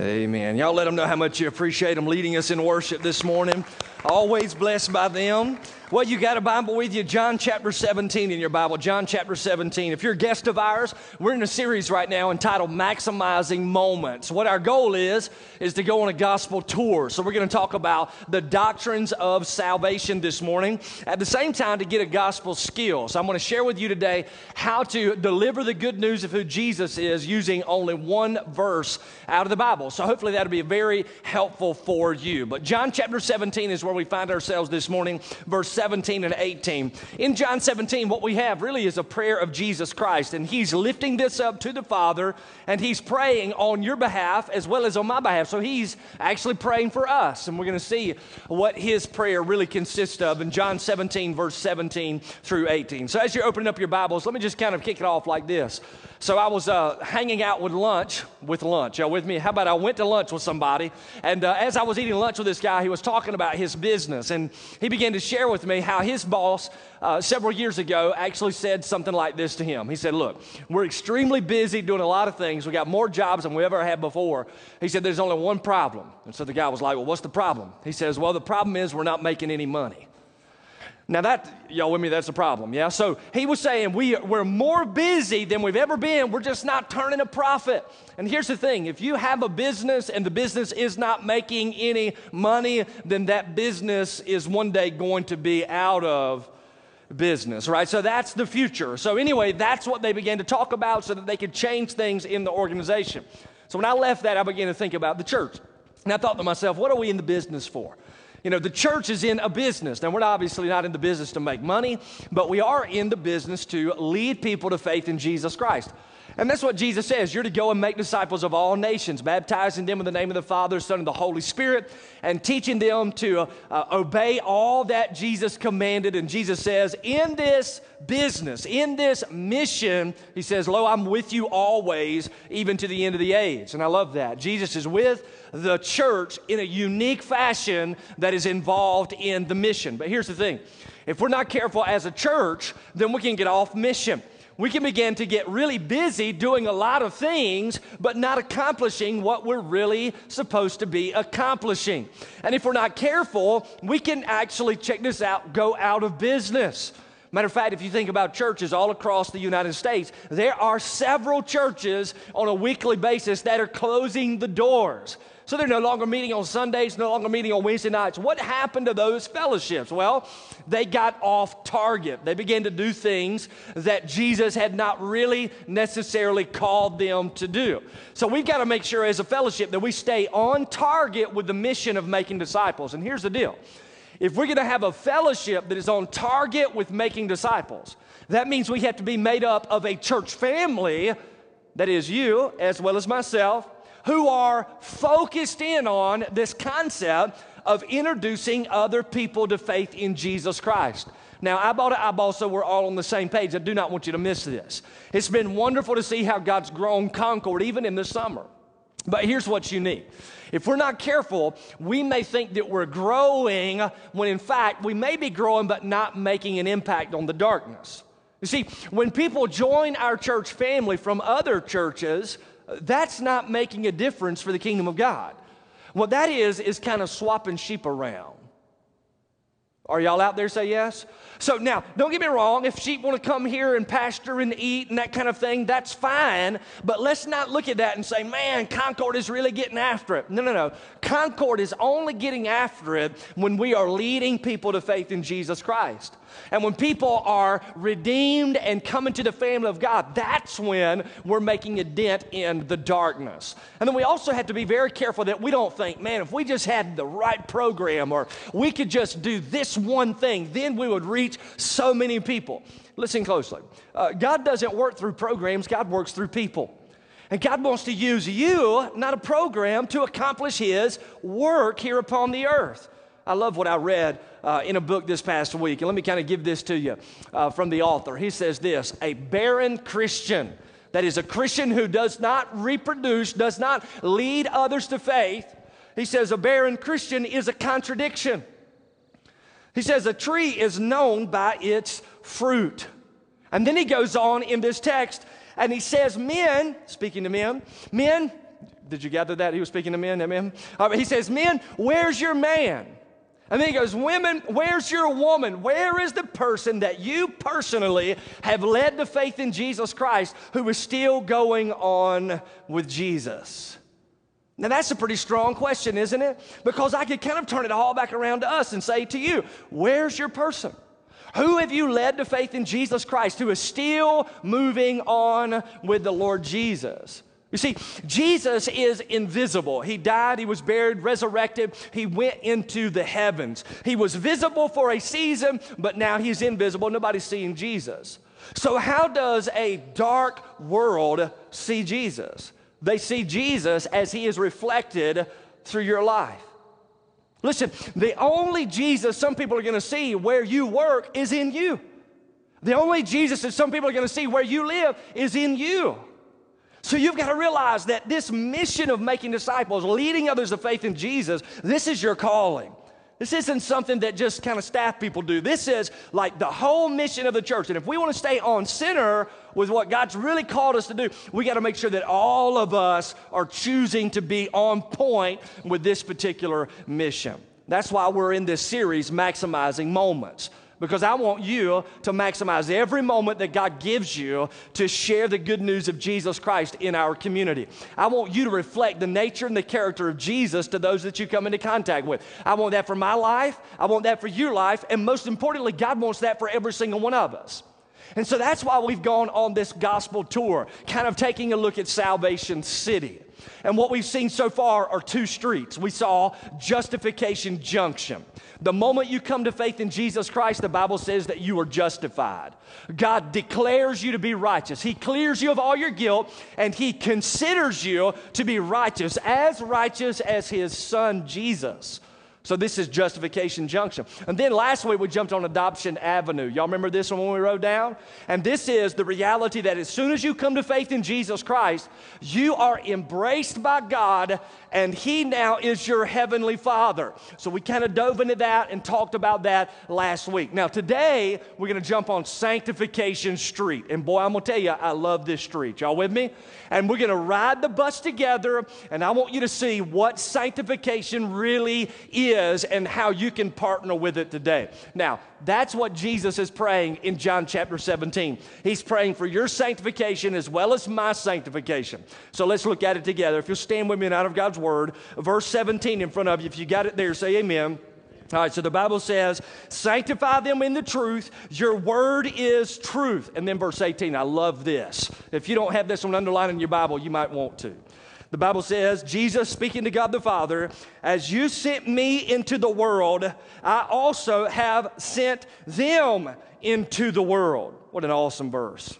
Amen. Y'all let them know how much you appreciate them leading us in worship this morning. Always blessed by them. Well, you got a Bible with you, John chapter 17 in your Bible, John chapter 17. If you're a guest of ours, we're in a series right now entitled Maximizing Moments. What our goal is, is to go on a gospel tour. So we're going to talk about the doctrines of salvation this morning. At the same time, to get a gospel skill. So I'm going to share with you today how to deliver the good news of who Jesus is using only one verse out of the Bible. So hopefully that'll be very helpful for you. But John chapter 17 is where we find ourselves this morning, verse 17 and 18. In John 17, what we have really is a prayer of Jesus Christ, and he's lifting this up to the Father, and he's praying on your behalf as well as on my behalf. So he's actually praying for us, and we're going to see what his prayer really consists of in John 17, verse 17 through 18. So as you're opening up your Bibles, let me just kind of kick it off like this. So I was uh, hanging out with lunch, with lunch. Y'all with me? How about I went to lunch with somebody, and uh, as I was eating lunch with this guy, he was talking about his business, and he began to share with me how his boss uh, several years ago actually said something like this to him. He said, "Look, we're extremely busy doing a lot of things. We got more jobs than we ever had before." He said, "There's only one problem," and so the guy was like, "Well, what's the problem?" He says, "Well, the problem is we're not making any money." Now that, y'all with me, that's a problem, yeah? So he was saying we, we're more busy than we've ever been. We're just not turning a profit. And here's the thing if you have a business and the business is not making any money, then that business is one day going to be out of business, right? So that's the future. So anyway, that's what they began to talk about so that they could change things in the organization. So when I left that, I began to think about the church. And I thought to myself, what are we in the business for? You know, the church is in a business. Now, we're obviously not in the business to make money, but we are in the business to lead people to faith in Jesus Christ. And that's what Jesus says. You're to go and make disciples of all nations, baptizing them in the name of the Father, Son, and the Holy Spirit, and teaching them to uh, obey all that Jesus commanded. And Jesus says, in this business, in this mission, he says, Lo, I'm with you always, even to the end of the age. And I love that. Jesus is with the church in a unique fashion that is involved in the mission. But here's the thing if we're not careful as a church, then we can get off mission we can begin to get really busy doing a lot of things, but not accomplishing what we're really supposed to be accomplishing. And if we're not careful, we can actually, check this out, go out of business. Matter of fact, if you think about churches all across the United States, there are several churches on a weekly basis that are closing the doors. So they're no longer meeting on Sundays, no longer meeting on Wednesday nights. What happened to those fellowships? Well, they got off target. They began to do things that Jesus had not really necessarily called them to do. So we've got to make sure as a fellowship that we stay on target with the mission of making disciples. And here's the deal if we're going to have a fellowship that is on target with making disciples, that means we have to be made up of a church family that is you as well as myself who are focused in on this concept of introducing other people to faith in Jesus Christ. Now, eyeball to eyeball, so we're all on the same page. I do not want you to miss this. It's been wonderful to see how God's grown Concord, even in the summer. But here's what's unique. If we're not careful, we may think that we're growing when in fact we may be growing but not making an impact on the darkness. You see, when people join our church family from other churches, that's not making a difference for the kingdom of God. What that is, is kind of swapping sheep around. Are y'all out there say yes? So now, don't get me wrong, if sheep want to come here and pasture and eat and that kind of thing, that's fine. But let's not look at that and say, man, Concord is really getting after it. No, no, no. Concord is only getting after it when we are leading people to faith in Jesus Christ. And when people are redeemed and come into the family of God, that's when we're making a dent in the darkness. And then we also have to be very careful that we don't think, man, if we just had the right program or we could just do this one thing, then we would reach so many people. Listen closely. Uh, God doesn't work through programs, God works through people. And God wants to use you, not a program, to accomplish His work here upon the earth. I love what I read uh, in a book this past week. And let me kind of give this to you uh, from the author. He says this A barren Christian, that is, a Christian who does not reproduce, does not lead others to faith. He says, A barren Christian is a contradiction. He says, A tree is known by its fruit. And then he goes on in this text and he says, Men, speaking to men, men, Did you gather that? He was speaking to men, amen? Uh, he says, Men, where's your man? And then he goes, Women, where's your woman? Where is the person that you personally have led to faith in Jesus Christ who is still going on with Jesus? Now, that's a pretty strong question, isn't it? Because I could kind of turn it all back around to us and say to you, Where's your person? Who have you led to faith in Jesus Christ who is still moving on with the Lord Jesus? You see, Jesus is invisible. He died, he was buried, resurrected, he went into the heavens. He was visible for a season, but now he's invisible. Nobody's seeing Jesus. So, how does a dark world see Jesus? They see Jesus as he is reflected through your life. Listen, the only Jesus some people are going to see where you work is in you. The only Jesus that some people are going to see where you live is in you. So you've got to realize that this mission of making disciples, leading others to faith in Jesus, this is your calling. This isn't something that just kind of staff people do. This is like the whole mission of the church. And if we want to stay on center with what God's really called us to do, we got to make sure that all of us are choosing to be on point with this particular mission. That's why we're in this series, Maximizing Moments because I want you to maximize every moment that God gives you to share the good news of Jesus Christ in our community. I want you to reflect the nature and the character of Jesus to those that you come into contact with. I want that for my life, I want that for your life, and most importantly, God wants that for every single one of us. And so that's why we've gone on this gospel tour, kind of taking a look at Salvation City. And what we've seen so far are two streets. We saw Justification Junction. The moment you come to faith in Jesus Christ, the Bible says that you are justified. God declares you to be righteous. He clears you of all your guilt, and He considers you to be righteous, as righteous as His Son Jesus. So this is Justification Junction. And then last week we jumped on Adoption Avenue. Y'all remember this one when we rode down? And this is the reality that as soon as you come to faith in Jesus Christ, you are embraced by God and He now is your Heavenly Father. So we kind of dove into that and talked about that last week. Now today we're going to jump on Sanctification Street. And boy, I'm going to tell you, I love this street. Y'all with me? And we're going to ride the bus together and I want you to see what sanctification really is and how you can partner with it today. Now, that's what Jesus is praying in John chapter 17. He's praying for your sanctification as well as my sanctification. So let's look at it together. If you'll stand with me out of God's word, verse 17 in front of you, if you got it there, say amen. All right, so the Bible says, sanctify them in the truth. Your word is truth. And then verse 18, I love this. If you don't have this one underlined in your Bible, you might want to. The Bible says, Jesus speaking to God the Father, as you sent me into the world, I also have sent them into the world. What an awesome verse.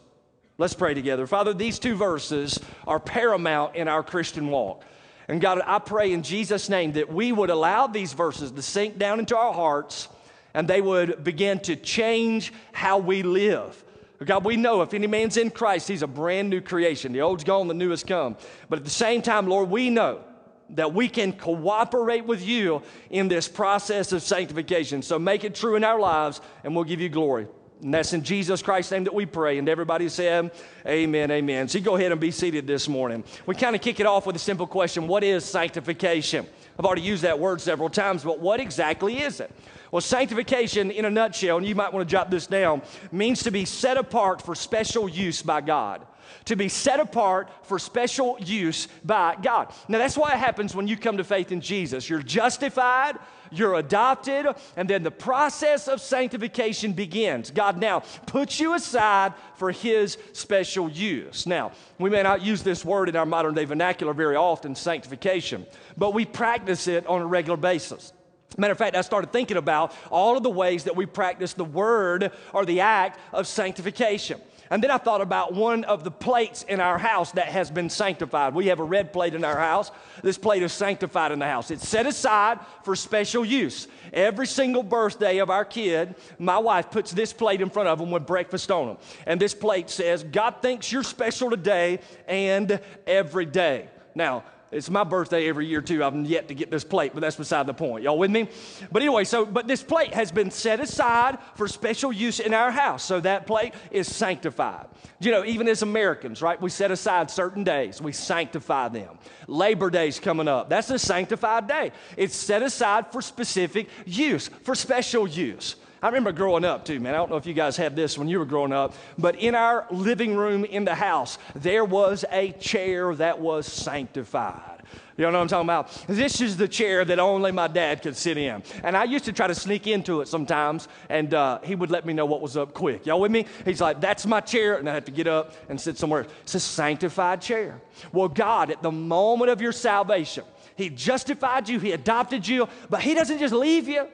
Let's pray together. Father, these two verses are paramount in our Christian walk. And God, I pray in Jesus' name that we would allow these verses to sink down into our hearts and they would begin to change how we live. God, we know if any man's in Christ, he's a brand new creation. The old's gone, the new has come. But at the same time, Lord, we know that we can cooperate with you in this process of sanctification. So make it true in our lives, and we'll give you glory. And that's in Jesus Christ's name that we pray. And everybody said, um, Amen, amen. So you go ahead and be seated this morning. We kind of kick it off with a simple question What is sanctification? I've already used that word several times, but what exactly is it? Well, sanctification, in a nutshell, and you might want to jot this down, means to be set apart for special use by God. To be set apart for special use by God. Now, that's what happens when you come to faith in Jesus. You're justified, you're adopted, and then the process of sanctification begins. God now puts you aside for His special use. Now, we may not use this word in our modern day vernacular very often, sanctification, but we practice it on a regular basis. Matter of fact, I started thinking about all of the ways that we practice the word or the act of sanctification. And then I thought about one of the plates in our house that has been sanctified. We have a red plate in our house. This plate is sanctified in the house. It's set aside for special use. Every single birthday of our kid, my wife puts this plate in front of them with breakfast on them. And this plate says, God thinks you're special today and every day. Now, It's my birthday every year, too. I've yet to get this plate, but that's beside the point. Y'all with me? But anyway, so, but this plate has been set aside for special use in our house. So that plate is sanctified. You know, even as Americans, right, we set aside certain days, we sanctify them. Labor Day's coming up. That's a sanctified day. It's set aside for specific use, for special use. I remember growing up too, man. I don't know if you guys had this when you were growing up, but in our living room in the house, there was a chair that was sanctified. You know what I'm talking about? This is the chair that only my dad could sit in. And I used to try to sneak into it sometimes, and uh, he would let me know what was up quick. Y'all with me? He's like, that's my chair, and I have to get up and sit somewhere. It's a sanctified chair. Well, God, at the moment of your salvation, He justified you, He adopted you, but He doesn't just leave you.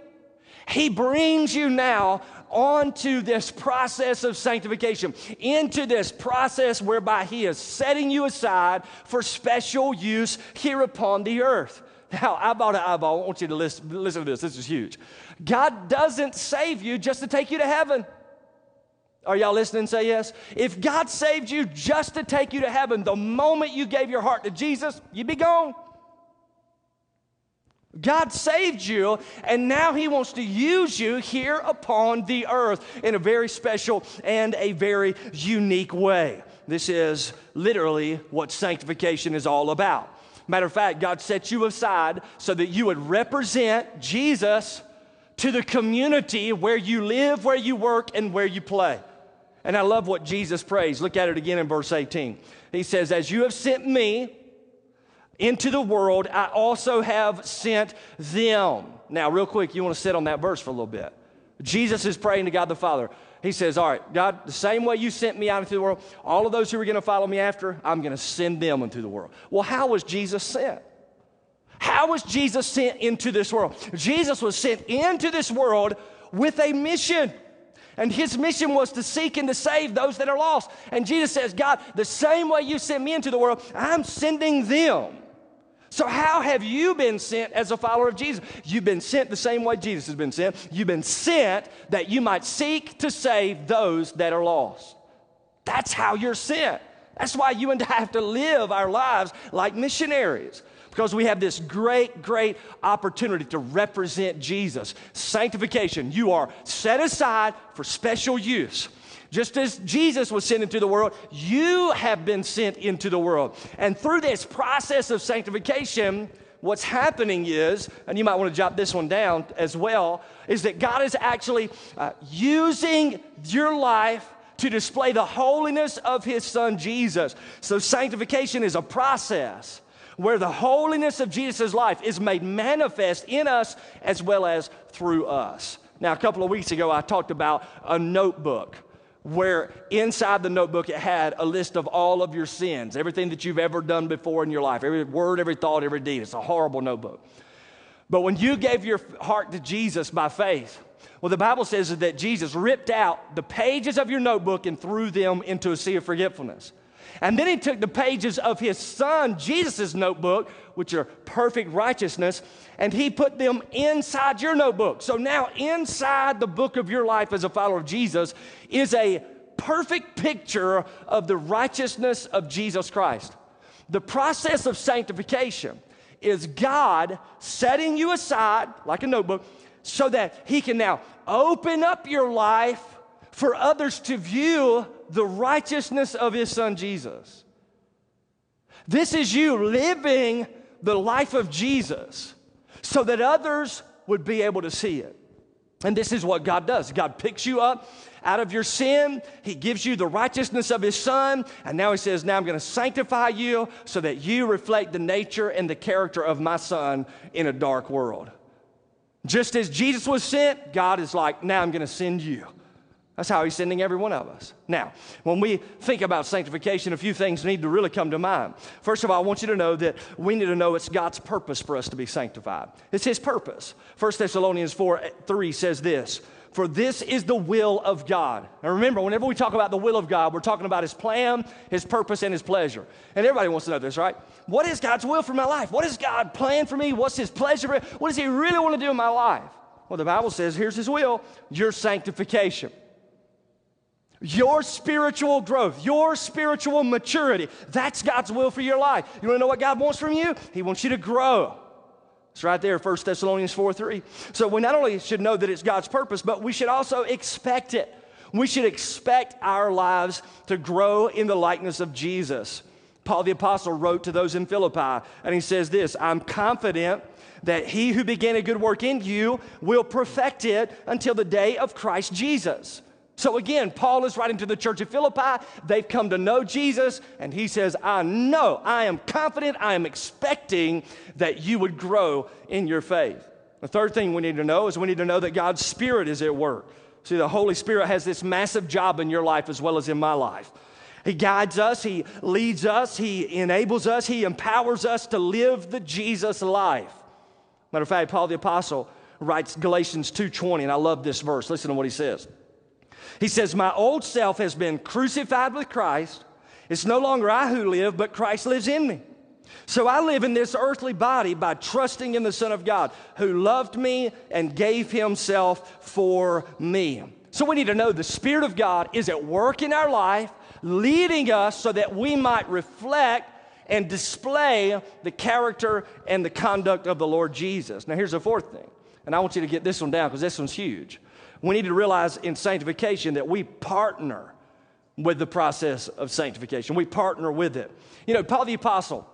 He brings you now onto this process of sanctification, into this process whereby He is setting you aside for special use here upon the earth. Now, eyeball to eyeball, I want you to listen, listen to this. This is huge. God doesn't save you just to take you to heaven. Are y'all listening? Say yes. If God saved you just to take you to heaven, the moment you gave your heart to Jesus, you'd be gone. God saved you, and now He wants to use you here upon the earth in a very special and a very unique way. This is literally what sanctification is all about. Matter of fact, God set you aside so that you would represent Jesus to the community where you live, where you work, and where you play. And I love what Jesus prays. Look at it again in verse 18. He says, As you have sent me, into the world, I also have sent them. Now, real quick, you want to sit on that verse for a little bit. Jesus is praying to God the Father. He says, All right, God, the same way you sent me out into the world, all of those who are going to follow me after, I'm going to send them into the world. Well, how was Jesus sent? How was Jesus sent into this world? Jesus was sent into this world with a mission. And his mission was to seek and to save those that are lost. And Jesus says, God, the same way you sent me into the world, I'm sending them. So, how have you been sent as a follower of Jesus? You've been sent the same way Jesus has been sent. You've been sent that you might seek to save those that are lost. That's how you're sent. That's why you and I have to live our lives like missionaries because we have this great, great opportunity to represent Jesus. Sanctification, you are set aside for special use. Just as Jesus was sent into the world, you have been sent into the world. And through this process of sanctification, what's happening is, and you might want to jot this one down as well, is that God is actually uh, using your life to display the holiness of His Son Jesus. So, sanctification is a process where the holiness of Jesus' life is made manifest in us as well as through us. Now, a couple of weeks ago, I talked about a notebook where inside the notebook it had a list of all of your sins, everything that you've ever done before in your life, every word, every thought, every deed. It's a horrible notebook. But when you gave your heart to Jesus by faith, well, the Bible says that Jesus ripped out the pages of your notebook and threw them into a sea of forgetfulness. And then he took the pages of his son, Jesus' notebook, which are perfect righteousness, and he put them inside your notebook. So now, inside the book of your life as a follower of Jesus is a perfect picture of the righteousness of Jesus Christ. The process of sanctification is God setting you aside like a notebook so that he can now open up your life for others to view the righteousness of his son Jesus. This is you living the life of Jesus so that others would be able to see it. And this is what God does God picks you up out of your sin, He gives you the righteousness of His Son, and now He says, Now I'm going to sanctify you so that you reflect the nature and the character of my Son in a dark world. Just as Jesus was sent, God is like, Now I'm going to send you. That's how he's sending every one of us. Now, when we think about sanctification, a few things need to really come to mind. First of all, I want you to know that we need to know it's God's purpose for us to be sanctified. It's his purpose. 1 Thessalonians 4 eh, 3 says this For this is the will of God. Now remember, whenever we talk about the will of God, we're talking about his plan, his purpose, and his pleasure. And everybody wants to know this, right? What is God's will for my life? What is God plan for me? What's his pleasure? What does he really want to do in my life? Well, the Bible says here's his will your sanctification Your spiritual growth, your spiritual maturity, that's God's will for your life. You want to know what God wants from you? He wants you to grow. It's right there, 1 Thessalonians 4 3. So we not only should know that it's God's purpose, but we should also expect it. We should expect our lives to grow in the likeness of Jesus. Paul the Apostle wrote to those in Philippi, and he says this I'm confident that he who began a good work in you will perfect it until the day of Christ Jesus. So again, Paul is writing to the church of Philippi. They've come to know Jesus, and he says, I know, I am confident, I am expecting that you would grow in your faith. The third thing we need to know is we need to know that God's Spirit is at work. See, the Holy Spirit has this massive job in your life as well as in my life. He guides us, He leads us, He enables us, He empowers us to live the Jesus life. Matter of fact, Paul the Apostle writes Galatians 2:20, and I love this verse. Listen to what he says. He says, My old self has been crucified with Christ. It's no longer I who live, but Christ lives in me. So I live in this earthly body by trusting in the Son of God who loved me and gave himself for me. So we need to know the Spirit of God is at work in our life leading us so that we might reflect and display the character and the conduct of the Lord Jesus. Now, here's the fourth thing, and I want you to get this one down because this one's huge. We need to realize in sanctification that we partner with the process of sanctification, we partner with it. You know, Paul the Apostle,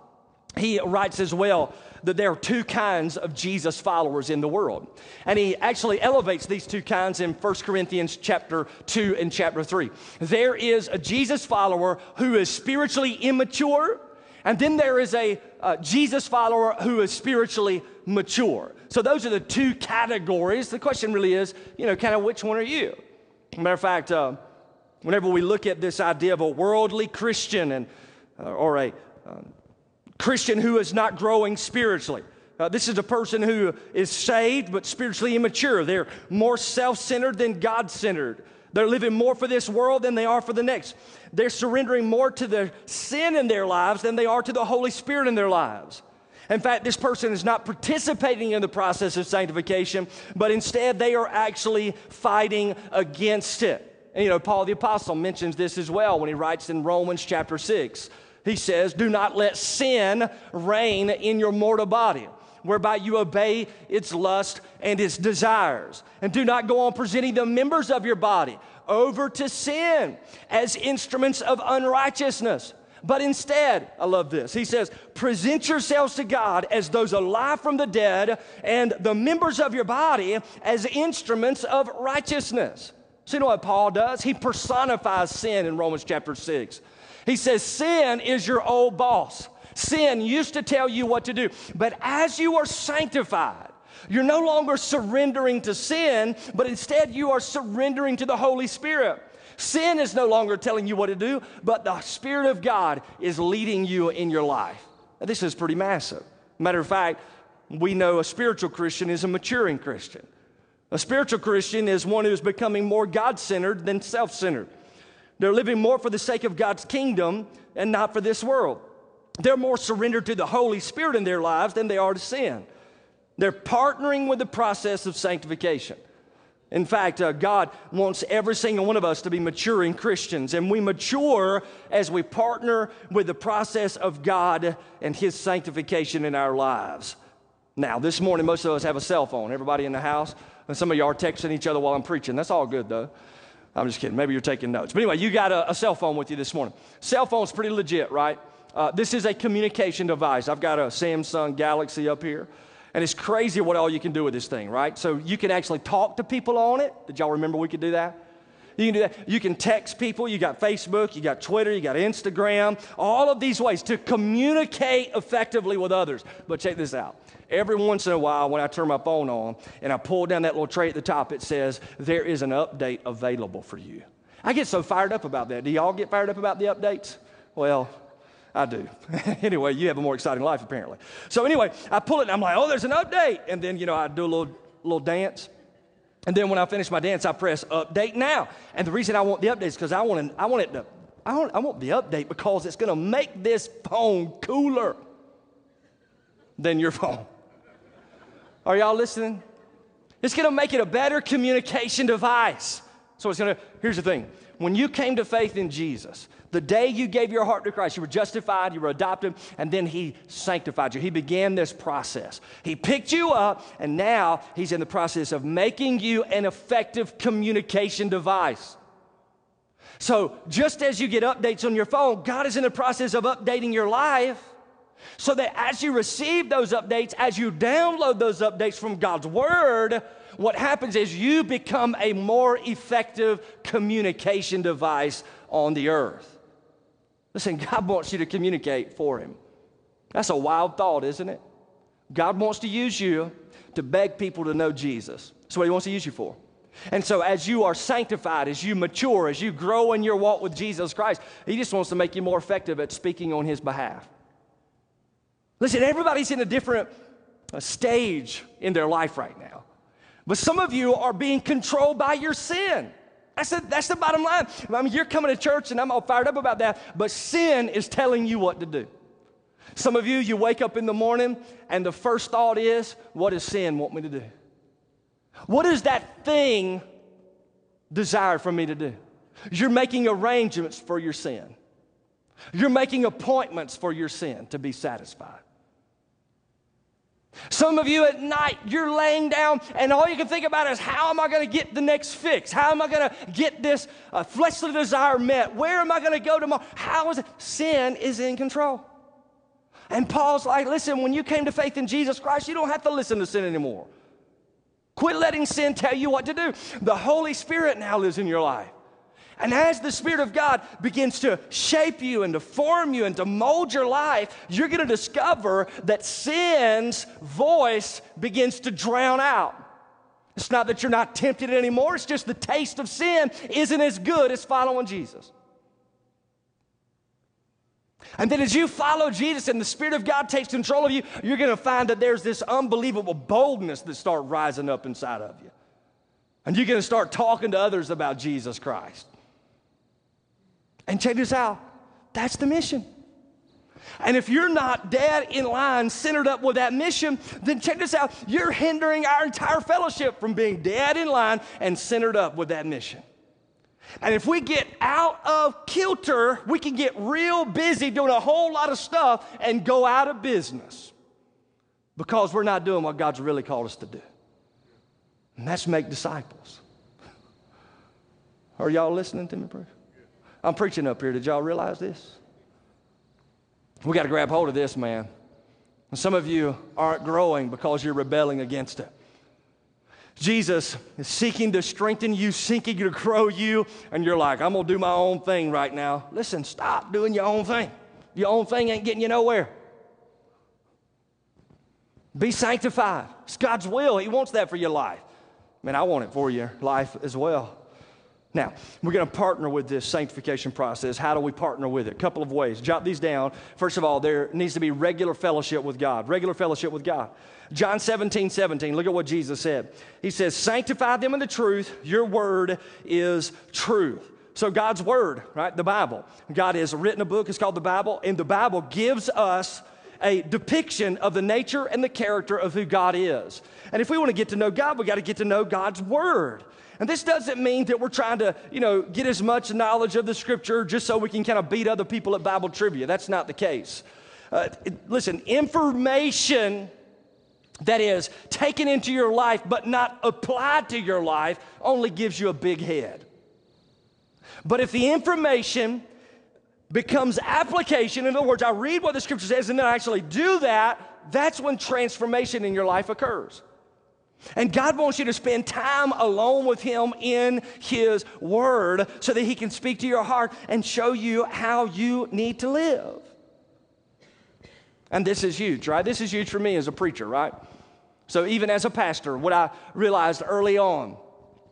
he writes as well that there are two kinds of Jesus followers in the world. And he actually elevates these two kinds in 1 Corinthians chapter 2 and chapter 3. There is a Jesus follower who is spiritually immature, and then there is a uh, Jesus follower who is spiritually mature. So those are the two categories. The question really is, you know, kind of which one are you? Matter of fact, uh, whenever we look at this idea of a worldly Christian and uh, or a um, Christian who is not growing spiritually. Uh, this is a person who is saved but spiritually immature. They're more self centered than God centered. They're living more for this world than they are for the next. They're surrendering more to the sin in their lives than they are to the Holy Spirit in their lives. In fact, this person is not participating in the process of sanctification, but instead they are actually fighting against it. And you know, Paul the Apostle mentions this as well when he writes in Romans chapter 6 he says, Do not let sin reign in your mortal body, whereby you obey its lust and its desires. And do not go on presenting the members of your body over to sin as instruments of unrighteousness. But instead, I love this. He says, present yourselves to God as those alive from the dead, and the members of your body as instruments of righteousness. So, you know what Paul does? He personifies sin in Romans chapter 6. He says, Sin is your old boss. Sin used to tell you what to do. But as you are sanctified, you're no longer surrendering to sin, but instead you are surrendering to the Holy Spirit. Sin is no longer telling you what to do, but the Spirit of God is leading you in your life. Now, this is pretty massive. Matter of fact, we know a spiritual Christian is a maturing Christian. A spiritual Christian is one who is becoming more God centered than self centered. They're living more for the sake of God's kingdom and not for this world. They're more surrendered to the Holy Spirit in their lives than they are to sin. They're partnering with the process of sanctification. In fact, uh, God wants every single one of us to be maturing Christians, and we mature as we partner with the process of God and His sanctification in our lives. Now, this morning, most of us have a cell phone. Everybody in the house, and some of you are texting each other while I'm preaching. That's all good, though. I'm just kidding. Maybe you're taking notes. But anyway, you got a, a cell phone with you this morning. Cell phone's pretty legit, right? Uh, this is a communication device. I've got a Samsung Galaxy up here. And it's crazy what all you can do with this thing, right? So you can actually talk to people on it. Did y'all remember we could do that? You can do that. You can text people. You got Facebook, you got Twitter, you got Instagram, all of these ways to communicate effectively with others. But check this out every once in a while when I turn my phone on and I pull down that little tray at the top, it says, There is an update available for you. I get so fired up about that. Do y'all get fired up about the updates? Well, I do. anyway, you have a more exciting life apparently. So anyway, I pull it and I'm like, oh, there's an update. And then, you know, I do a little little dance. And then when I finish my dance, I press update now. And the reason I want the update is because I want I want it to I want, I want the update because it's going to make this phone cooler than your phone. Are y'all listening? It's going to make it a better communication device. So it's going to, here's the thing when you came to faith in Jesus, the day you gave your heart to Christ, you were justified, you were adopted, and then He sanctified you. He began this process. He picked you up, and now He's in the process of making you an effective communication device. So, just as you get updates on your phone, God is in the process of updating your life so that as you receive those updates, as you download those updates from God's Word, what happens is you become a more effective communication device on the earth. Listen, God wants you to communicate for Him. That's a wild thought, isn't it? God wants to use you to beg people to know Jesus. That's what He wants to use you for. And so, as you are sanctified, as you mature, as you grow in your walk with Jesus Christ, He just wants to make you more effective at speaking on His behalf. Listen, everybody's in a different uh, stage in their life right now. But some of you are being controlled by your sin. That's the, that's the bottom line. I mean, you're coming to church and I'm all fired up about that, but sin is telling you what to do. Some of you, you wake up in the morning and the first thought is, what does sin want me to do? What does that thing desire for me to do? You're making arrangements for your sin. You're making appointments for your sin to be satisfied. Some of you at night, you're laying down, and all you can think about is how am I going to get the next fix? How am I going to get this uh, fleshly desire met? Where am I going to go tomorrow? How is it? Sin is in control. And Paul's like, listen, when you came to faith in Jesus Christ, you don't have to listen to sin anymore. Quit letting sin tell you what to do. The Holy Spirit now lives in your life. And as the Spirit of God begins to shape you and to form you and to mold your life, you're going to discover that sin's voice begins to drown out. It's not that you're not tempted anymore, it's just the taste of sin isn't as good as following Jesus. And then as you follow Jesus and the Spirit of God takes control of you, you're going to find that there's this unbelievable boldness that starts rising up inside of you. And you're going to start talking to others about Jesus Christ. And check this out that's the mission. And if you're not dead in line, centered up with that mission, then check this out. You're hindering our entire fellowship from being dead in line and centered up with that mission. And if we get out of kilter, we can get real busy doing a whole lot of stuff and go out of business because we're not doing what God's really called us to do. And that's make disciples. Are y'all listening to me, Bruce? I'm preaching up here. Did y'all realize this? We got to grab hold of this, man. And some of you aren't growing because you're rebelling against it. Jesus is seeking to strengthen you, seeking to grow you, and you're like, I'm going to do my own thing right now. Listen, stop doing your own thing. Your own thing ain't getting you nowhere. Be sanctified. It's God's will. He wants that for your life. Man, I want it for your life as well. Now, we're going to partner with this sanctification process. How do we partner with it? A couple of ways. Jot these down. First of all, there needs to be regular fellowship with God. Regular fellowship with God. John 17, 17, look at what Jesus said. He says, Sanctify them in the truth. Your word is truth. So, God's word, right? The Bible. God has written a book, it's called the Bible, and the Bible gives us a depiction of the nature and the character of who God is. And if we want to get to know God, we got to get to know God's word. And this doesn't mean that we're trying to, you know, get as much knowledge of the scripture just so we can kind of beat other people at Bible trivia. That's not the case. Uh, listen, information that is taken into your life but not applied to your life only gives you a big head. But if the information becomes application, in other words, I read what the scripture says and then I actually do that, that's when transformation in your life occurs. And God wants you to spend time alone with Him in His Word so that He can speak to your heart and show you how you need to live. And this is huge, right? This is huge for me as a preacher, right? So, even as a pastor, what I realized early on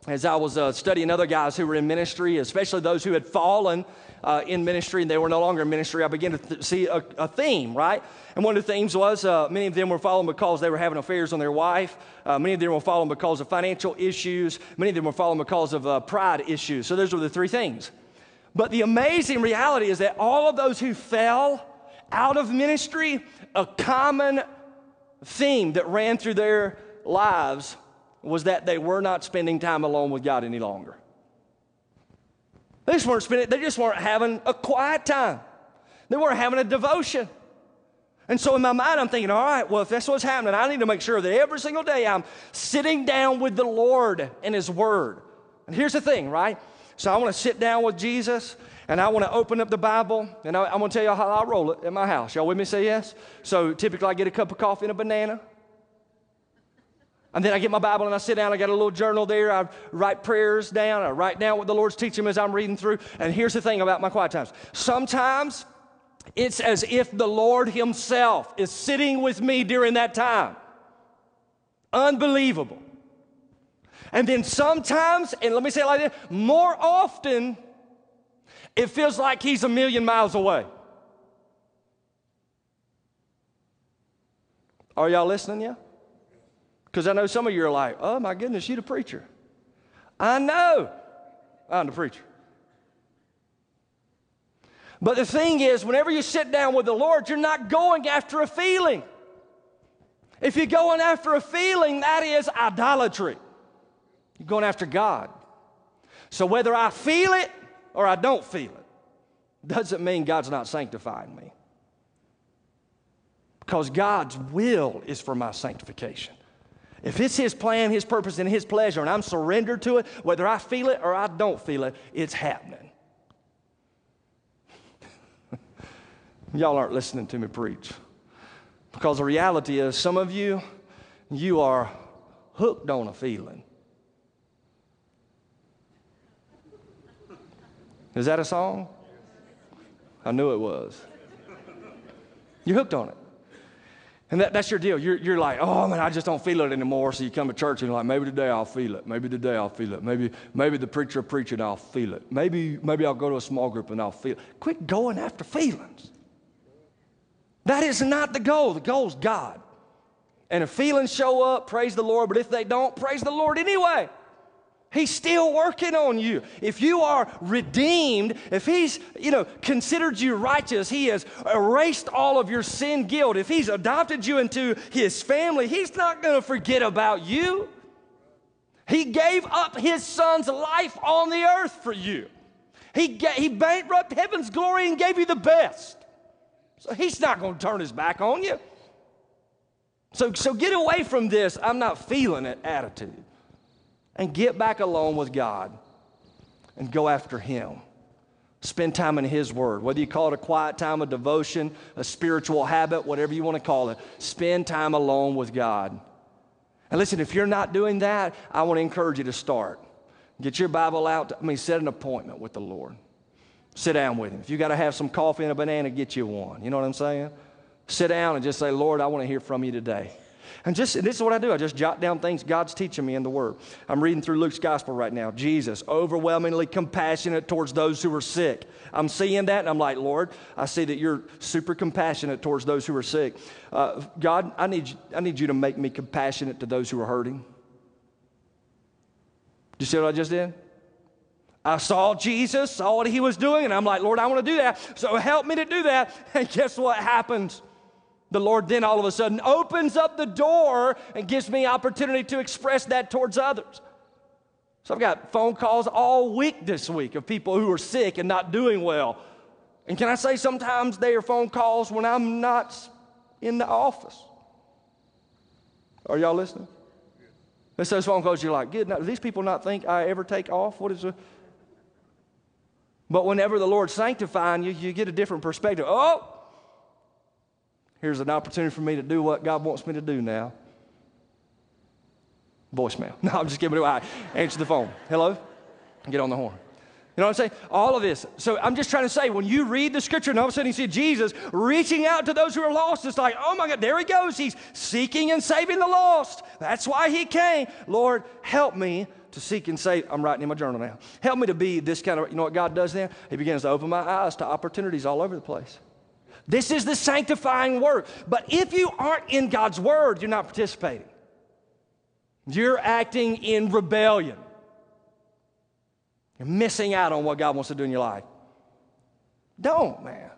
as I was uh, studying other guys who were in ministry, especially those who had fallen uh, in ministry and they were no longer in ministry, I began to th- see a, a, theme, right? And one of the themes was uh, many of them were falling because they were having affairs on their wife. Uh, many of them were falling because of financial issues. Many of them were falling because of uh, pride issues. So those were the three things. But the amazing reality is that all of those who fell out of ministry, a common theme that ran through their lives was that they were not spending time alone with God any longer. They just weren't spending, they just weren't having a quiet time. They weren't having a devotion. And so in my mind, I'm thinking, all right, well, if that's what's happening, I need to make sure that every single day I'm sitting down with the Lord and His Word. And here's the thing, right? So I want to sit down with Jesus and I want to open up the Bible and I, am going to tell y'all how I roll it at my house. Y'all with me? Say yes. So typically I get a cup of coffee and a banana. And then I get my Bible and I sit down. I got a little journal there. I write prayers down. I write down what the Lord's teaching me as I'm reading through. And here's the thing about my quiet times. Sometimes it's as if the Lord Himself is sitting with me during that time. Unbelievable. And then sometimes, and let me say it like this more often, it feels like He's a million miles away. Are y'all listening yet? Because I know some of you are like, oh my goodness, you're the preacher. I know I'm the preacher. But the thing is, whenever you sit down with the Lord, you're not going after a feeling. If you're going after a feeling, that is idolatry. You're going after God. So whether I feel it or I don't feel it, doesn't mean God's not sanctifying me. Because God's will is for my sanctification. If it's His plan, His purpose, and His pleasure, and I'm surrendered to it, whether I feel it or I don't feel it, it's happening. Y'all aren't listening to me preach. Because the reality is, some of you, you are hooked on a feeling. Is that a song? I knew it was. You're hooked on it. And that, that's your deal. You're, you're like, oh man, I just don't feel it anymore. So you come to church and you're like, maybe today I'll feel it. Maybe today I'll feel it. Maybe, maybe the preacher preaching, I'll feel it. Maybe, maybe I'll go to a small group and I'll feel it. Quit going after feelings. That is not the goal. The goal is God. And if feelings show up, praise the Lord. But if they don't, praise the Lord anyway. He's still working on you. If you are redeemed, if He's, you know, considered you righteous, He has erased all of your sin guilt. If He's adopted you into His family, He's not going to forget about you. He gave up His Son's life on the earth for you. He, ga- he bankrupted heaven's glory and gave you the best. So He's not going to turn His back on you. So, so get away from this, I'm not feeling it attitude and get back alone with God and go after Him. Spend time in His Word. Whether you call it a quiet time of devotion, a spiritual habit, whatever you want to call it, spend time alone with God. And listen, if you're not doing that, I want to encourage you to start. Get your Bible out. I mean, set an appointment with the Lord. Sit down with Him. If you got to have some coffee and a banana, get you one. You know what I'm saying? Sit down and just say, Lord, I want to hear from you today. And just and this is what I do. I just jot down things God's teaching me in the Word. I'm reading through Luke's gospel right now. Jesus, overwhelmingly compassionate towards those who are sick. I'm seeing that and I'm like, Lord, I see that you're super compassionate towards those who are sick. Uh, God, I need, I need you to make me compassionate to those who are hurting. Do you see what I just did? I saw Jesus, saw what he was doing, and I'm like, Lord, I want to do that. So help me to do that. And guess what happens? The Lord then all of a sudden opens up the door and gives me opportunity to express that towards others. So I've got phone calls all week this week of people who are sick and not doing well. And can I say sometimes they are phone calls when I'm not in the office? Are y'all listening? It's those phone calls you're like, good. Now, do these people not think I ever take off? What is it? But whenever the Lord's sanctifying you, you get a different perspective. Oh, Here's an opportunity for me to do what God wants me to do now. Voicemail. No, I'm just kidding. I answer the phone. Hello? Get on the horn. You know what I'm saying? All of this. So I'm just trying to say, when you read the scripture and all of a sudden you see Jesus reaching out to those who are lost, it's like, oh my God, there he goes. He's seeking and saving the lost. That's why he came. Lord, help me to seek and save. I'm writing in my journal now. Help me to be this kind of, you know what God does then? He begins to open my eyes to opportunities all over the place. This is the sanctifying work. But if you aren't in God's word, you're not participating. You're acting in rebellion. You're missing out on what God wants to do in your life. Don't, man.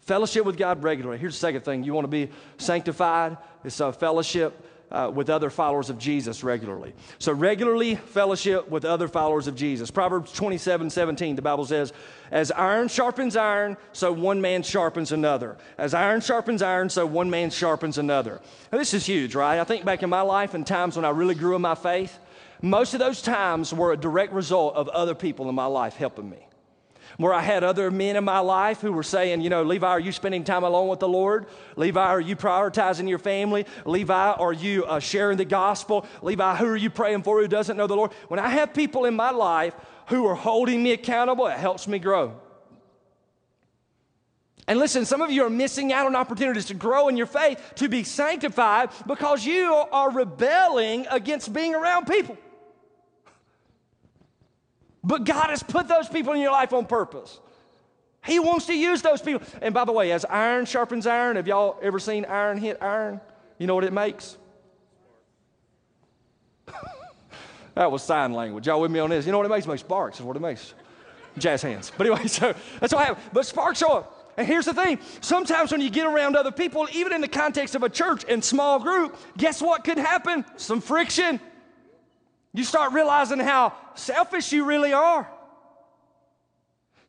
Fellowship with God regularly. Here's the second thing you want to be sanctified. It's a fellowship uh, with other followers of Jesus regularly. So, regularly fellowship with other followers of Jesus. Proverbs 27 17, the Bible says, As iron sharpens iron, so one man sharpens another. As iron sharpens iron, so one man sharpens another. Now, this is huge, right? I think back in my life and times when I really grew in my faith, most of those times were a direct result of other people in my life helping me where I had other men in my life who were saying, you know, Levi, are you spending time alone with the Lord? Levi, are you prioritizing your family? Levi, are you uh, sharing the gospel? Levi, who are you praying for who doesn't know the Lord? When I have people in my life who are holding me accountable, it helps me grow. And listen, some of you are missing out on opportunities to grow in your faith, to be sanctified, because you are rebelling against being around people. But God has put those people in your life on purpose. He wants to use those people. And by the way, as iron sharpens iron, have y'all ever seen iron hit iron? You know what it makes? that was sign language. Y'all with me on this? You know what it makes? It makes sparks, is what it makes. Jazz hands. But anyway, so that's what happened. But sparks show up. And here's the thing sometimes when you get around other people, even in the context of a church and small group, guess what could happen? Some friction. You start realizing how selfish you really are.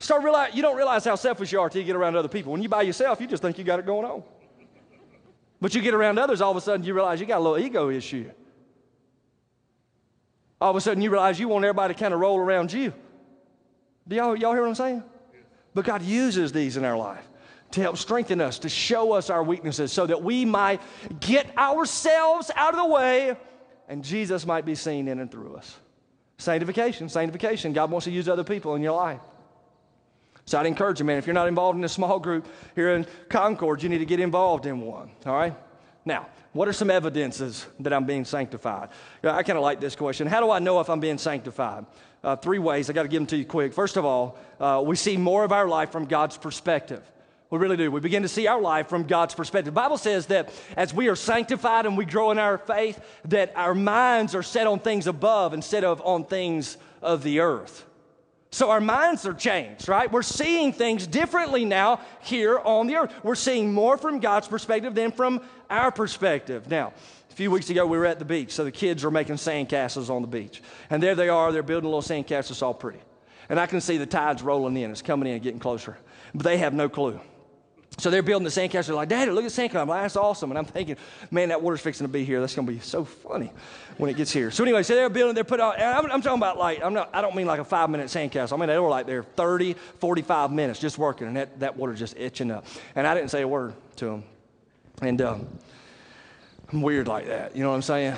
Start realize you don't realize how selfish you are till you get around other people. When you by yourself, you just think you got it going on. But you get around others, all of a sudden you realize you got a little ego issue. All of a sudden you realize you want everybody to kind of roll around you. Do y'all, y'all hear what I'm saying? But God uses these in our life to help strengthen us, to show us our weaknesses, so that we might get ourselves out of the way and Jesus might be seen in and through us. Sanctification, sanctification. God wants to use other people in your life. So I'd encourage you, man, if you're not involved in a small group here in Concord, you need to get involved in one, all right? Now, what are some evidences that I'm being sanctified? I kind of like this question. How do I know if I'm being sanctified? Uh, three ways. I got to give them to you quick. First of all, uh, we see more of our life from God's perspective. We really do. We begin to see our life from God's perspective. The Bible says that as we are sanctified and we grow in our faith, that our minds are set on things above instead of on things of the earth. So our minds are changed, right? We're seeing things differently now here on the earth. We're seeing more from God's perspective than from our perspective. Now, a few weeks ago, we were at the beach, so the kids are making sandcastles on the beach. And there they are, they're building a little sandcastle, it's all pretty. And I can see the tides rolling in, it's coming in, and getting closer. But they have no clue. So they're building the sandcastle. They're like, Daddy, look at the sandcastle. I'm like, That's awesome. And I'm thinking, man, that water's fixing to be here. That's going to be so funny when it gets here. So anyway, so they're building, they're putting on, I'm, I'm, talking about like, I'm not, I don't mean like a five minute sandcastle. I mean, they were like there 30, 45 minutes just working, and that, that water's just itching up. And I didn't say a word to them. And um, I'm weird like that. You know what I'm saying?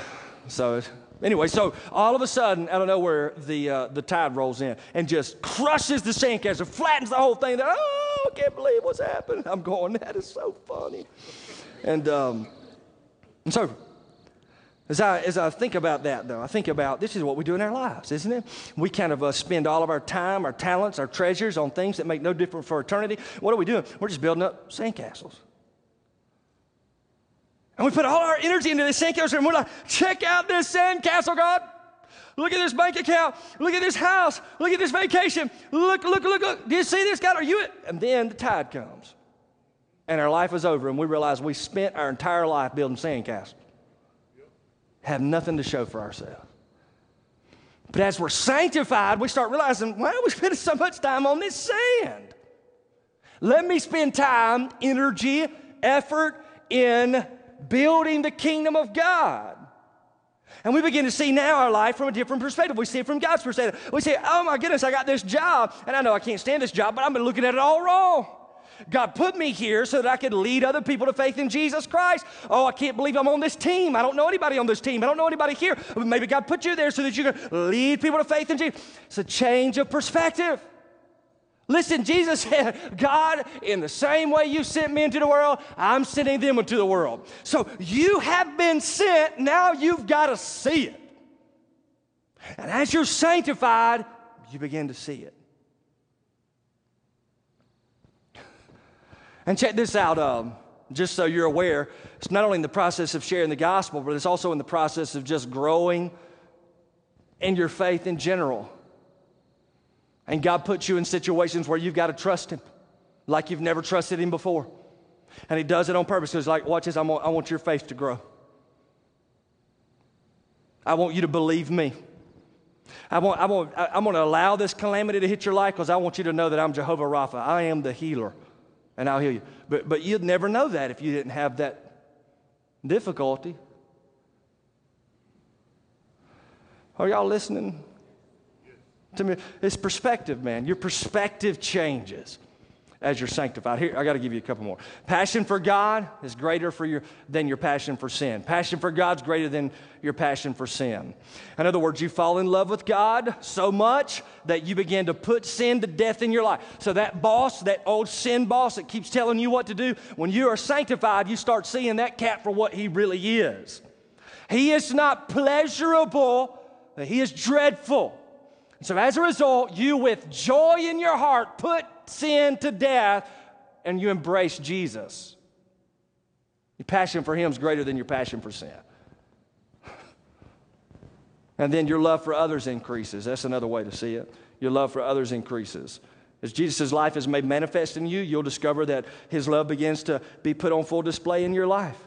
So Anyway, so all of a sudden, of nowhere, the, uh, the tide rolls in and just crushes the sandcastle, flattens the whole thing. Oh, I can't believe what's happening. I'm going, that is so funny. And, um, and so, as I, as I think about that, though, I think about this is what we do in our lives, isn't it? We kind of uh, spend all of our time, our talents, our treasures on things that make no difference for eternity. What are we doing? We're just building up sandcastles. And we put all our energy into this sandcastle and we're like, check out this sandcastle, God. Look at this bank account. Look at this house. Look at this vacation. Look, look, look, look. Do you see this, God? Are you it? And then the tide comes. And our life is over, and we realize we spent our entire life building sandcastles. Have nothing to show for ourselves. But as we're sanctified, we start realizing, why are we spending so much time on this sand? Let me spend time, energy, effort in building the kingdom of God. And we begin to see now our life from a different perspective. We see it from God's perspective. We say, oh my goodness, I got this job, and I know I can't stand this job, but I've been looking at it all wrong. God put me here so that I could lead other people to faith in Jesus Christ. Oh, I can't believe I'm on this team. I don't know anybody on this team. I don't know anybody here. Maybe God put you there so that you can lead people to faith in Jesus. It's a change of perspective. Listen, Jesus said, God, in the same way you sent me into the world, I'm sending them into the world. So you have been sent, now you've got to see it. And as you're sanctified, you begin to see it. And check this out, um, just so you're aware, it's not only in the process of sharing the gospel, but it's also in the process of just growing in your faith in general. And God puts you in situations where you've got to trust Him like you've never trusted Him before. And He does it on purpose because, like, watch this, I want, I want your faith to grow. I want you to believe me. I want, I want, I'm going to allow this calamity to hit your life because I want you to know that I'm Jehovah Rapha. I am the healer, and I'll heal you. But, but you'd never know that if you didn't have that difficulty. Are y'all listening to me? It's perspective, man. Your perspective changes as you're sanctified. Here, I got to give you a couple more. Passion for God is greater for your, than your passion for sin. Passion for God's greater than your passion for sin. In other words, you fall in love with God so much that you begin to put sin to death in your life. So that boss, that old sin boss that keeps telling you what to do, when you are sanctified, you start seeing that cat for what he really is. He is not pleasurable, he is dreadful. So as a result, you with joy in your heart put sin to death and you embrace Jesus. Your passion for Him is greater than your passion for sin. And then your love for others increases. That's another way to see it. Your love for others increases. As Jesus' life is made manifest in you, you'll discover that His love begins to be put on full display in your life.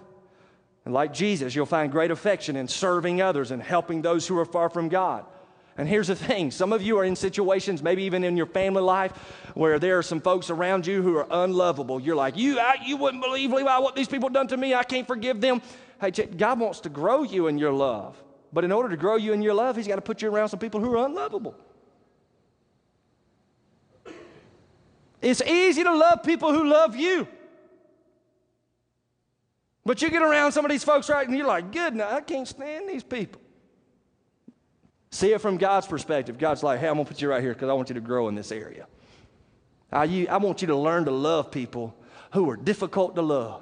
And like Jesus, you'll find great affection in serving others and helping those who are far from God. And here's the thing some of you are in situations, maybe even in your family life, where there are some folks around you who are unlovable. You're like, you, I, you wouldn't believe, Levi, what these people done to me. I can't forgive them. Hey, God wants to grow you in your love. But in order to grow you in your love, He's got to put you around some people who are unlovable. It's easy to love people who love you. But you get around some of these folks, right, and you're like, good, now I can't stand these people. See it from God's perspective. God's like, hey, I'm going to put you right here because I want you to grow in this area. I, you, I want you to learn to love people who are difficult to love.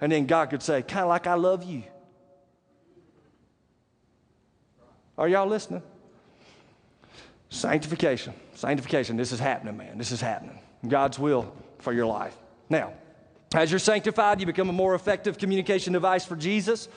And then God could say, kind of like I love you. Are y'all listening? Sanctification. Sanctification. This is happening, man. This is happening. God's will for your life. Now, as you're sanctified, you become a more effective communication device for Jesus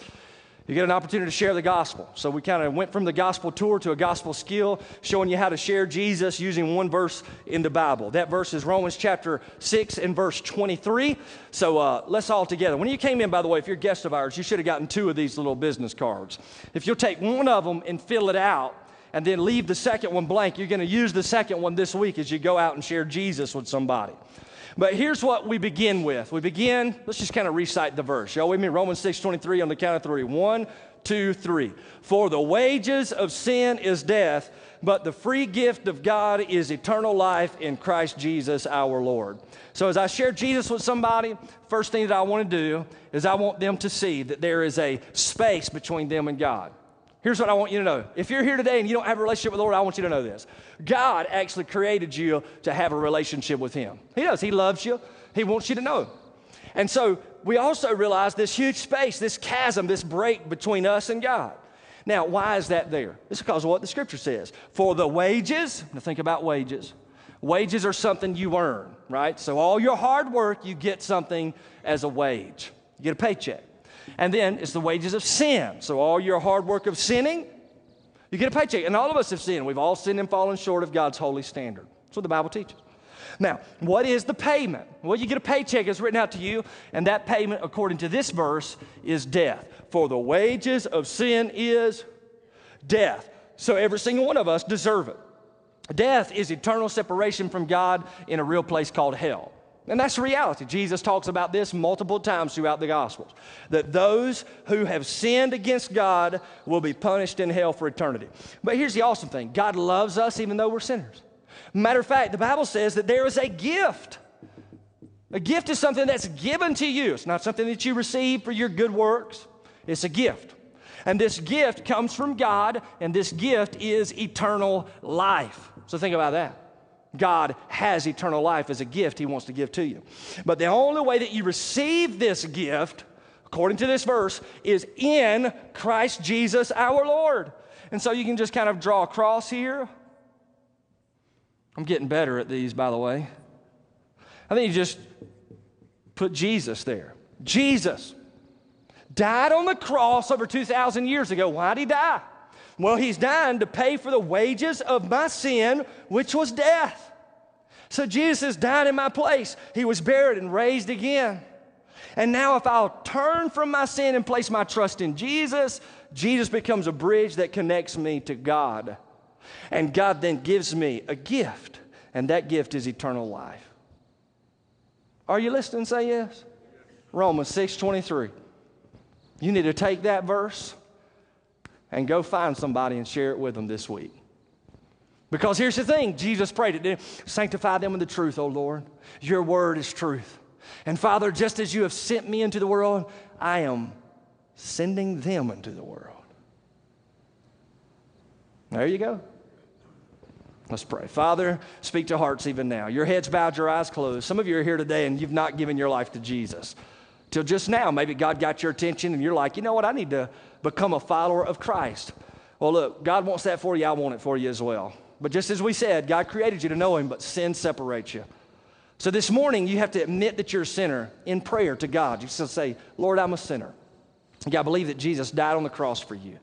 you get an opportunity to share the gospel. So we kind of went from the gospel tour to a gospel skill, showing you how to share Jesus using one verse in the Bible. That verse is Romans chapter 6 and verse 23. So uh, let's all together. When you came in, by the way, if you're a guest of ours, you should have gotten two of these little business cards. If you'll take one of them and fill it out, and then leave the second one blank, you're going to use the second one this week as you go out and share Jesus with somebody. But here's what we begin with. We begin, let's just kind of recite the verse. Y'all with me? Romans 6 23 on the count of three. One, two, three. For the wages of sin is death, but the free gift of God is eternal life in Christ Jesus our Lord. So as I share Jesus with somebody, first thing that I want to do is I want them to see that there is a space between them and God. Here's what I want you to know. If you're here today and you don't have a relationship with the Lord, I want you to know this. God actually created you to have a relationship with Him. He does. He loves you, He wants you to know. And so we also realize this huge space, this chasm, this break between us and God. Now, why is that there? It's because of what the scripture says. For the wages, now think about wages. Wages are something you earn, right? So all your hard work, you get something as a wage. You get a paycheck. And then it's the wages of sin. So all your hard work of sinning, you get a paycheck. And all of us have sinned. We've all sinned and fallen short of God's holy standard. That's what the Bible teaches. Now, what is the payment? Well, you get a paycheck, it's written out to you, and that payment, according to this verse, is death. For the wages of sin is death. So every single one of us deserve it. Death is eternal separation from God in a real place called hell. And that's reality. Jesus talks about this multiple times throughout the Gospels that those who have sinned against God will be punished in hell for eternity. But here's the awesome thing God loves us even though we're sinners. Matter of fact, the Bible says that there is a gift. A gift is something that's given to you, it's not something that you receive for your good works, it's a gift. And this gift comes from God, and this gift is eternal life. So think about that. God has eternal life as a gift He wants to give to you. But the only way that you receive this gift, according to this verse, is in Christ Jesus our Lord. And so you can just kind of draw a cross here. I'm getting better at these, by the way. I think you just put Jesus there. Jesus died on the cross over 2,000 years ago. Why did he die? Well, he's dying to pay for the wages of my sin, which was death. So Jesus died in my place. He was buried and raised again. And now, if I'll turn from my sin and place my trust in Jesus, Jesus becomes a bridge that connects me to God. And God then gives me a gift, and that gift is eternal life. Are you listening? Say yes. Romans 6 23. You need to take that verse and go find somebody and share it with them this week. Because here's the thing Jesus prayed it. Sanctify them in the truth, O Lord. Your word is truth. And Father, just as you have sent me into the world, I am sending them into the world. There you go. Let's pray. Father, speak to hearts even now. Your heads bowed, your eyes closed. Some of you are here today and you've not given your life to Jesus. Till just now, maybe God got your attention and you're like, you know what, I need to become a follower of Christ. Well, look, God wants that for you. I want it for you as well. But just as we said, God created you to know Him, but sin separates you. So this morning, you have to admit that you're a sinner in prayer to God. You still say, Lord, I'm a sinner. You got to believe that Jesus died on the cross for you.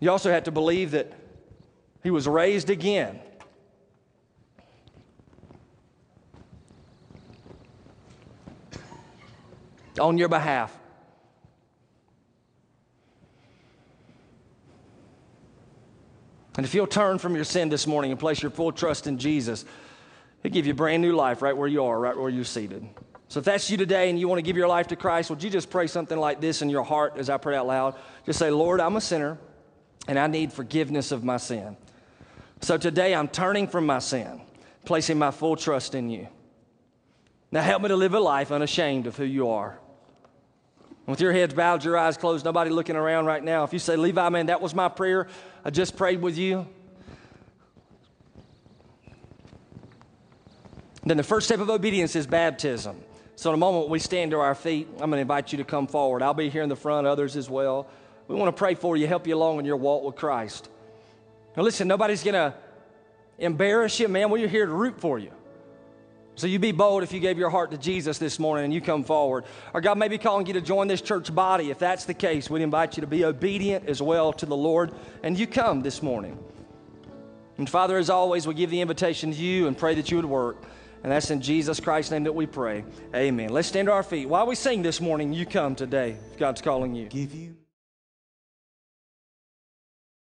You also have to believe that He was raised again. On your behalf. And if you'll turn from your sin this morning and place your full trust in Jesus, He'll give you brand new life right where you are, right where you're seated. So if that's you today and you want to give your life to Christ, would you just pray something like this in your heart as I pray out loud? Just say, Lord, I'm a sinner and I need forgiveness of my sin. So today I'm turning from my sin, placing my full trust in you. Now help me to live a life unashamed of who you are. With your heads bowed, your eyes closed, nobody looking around right now. If you say, Levi, man, that was my prayer, I just prayed with you. Then the first step of obedience is baptism. So in a moment we stand to our feet, I'm going to invite you to come forward. I'll be here in the front, others as well. We want to pray for you, help you along in your walk with Christ. Now listen, nobody's going to embarrass you, man. We're here to root for you. So you be bold if you gave your heart to Jesus this morning and you come forward. Or God may be calling you to join this church body. If that's the case, we'd invite you to be obedient as well to the Lord and you come this morning. And Father, as always, we give the invitation to you and pray that you would work. And that's in Jesus Christ's name that we pray. Amen. Let's stand to our feet. While we sing this morning, you come today. God's calling you. Give you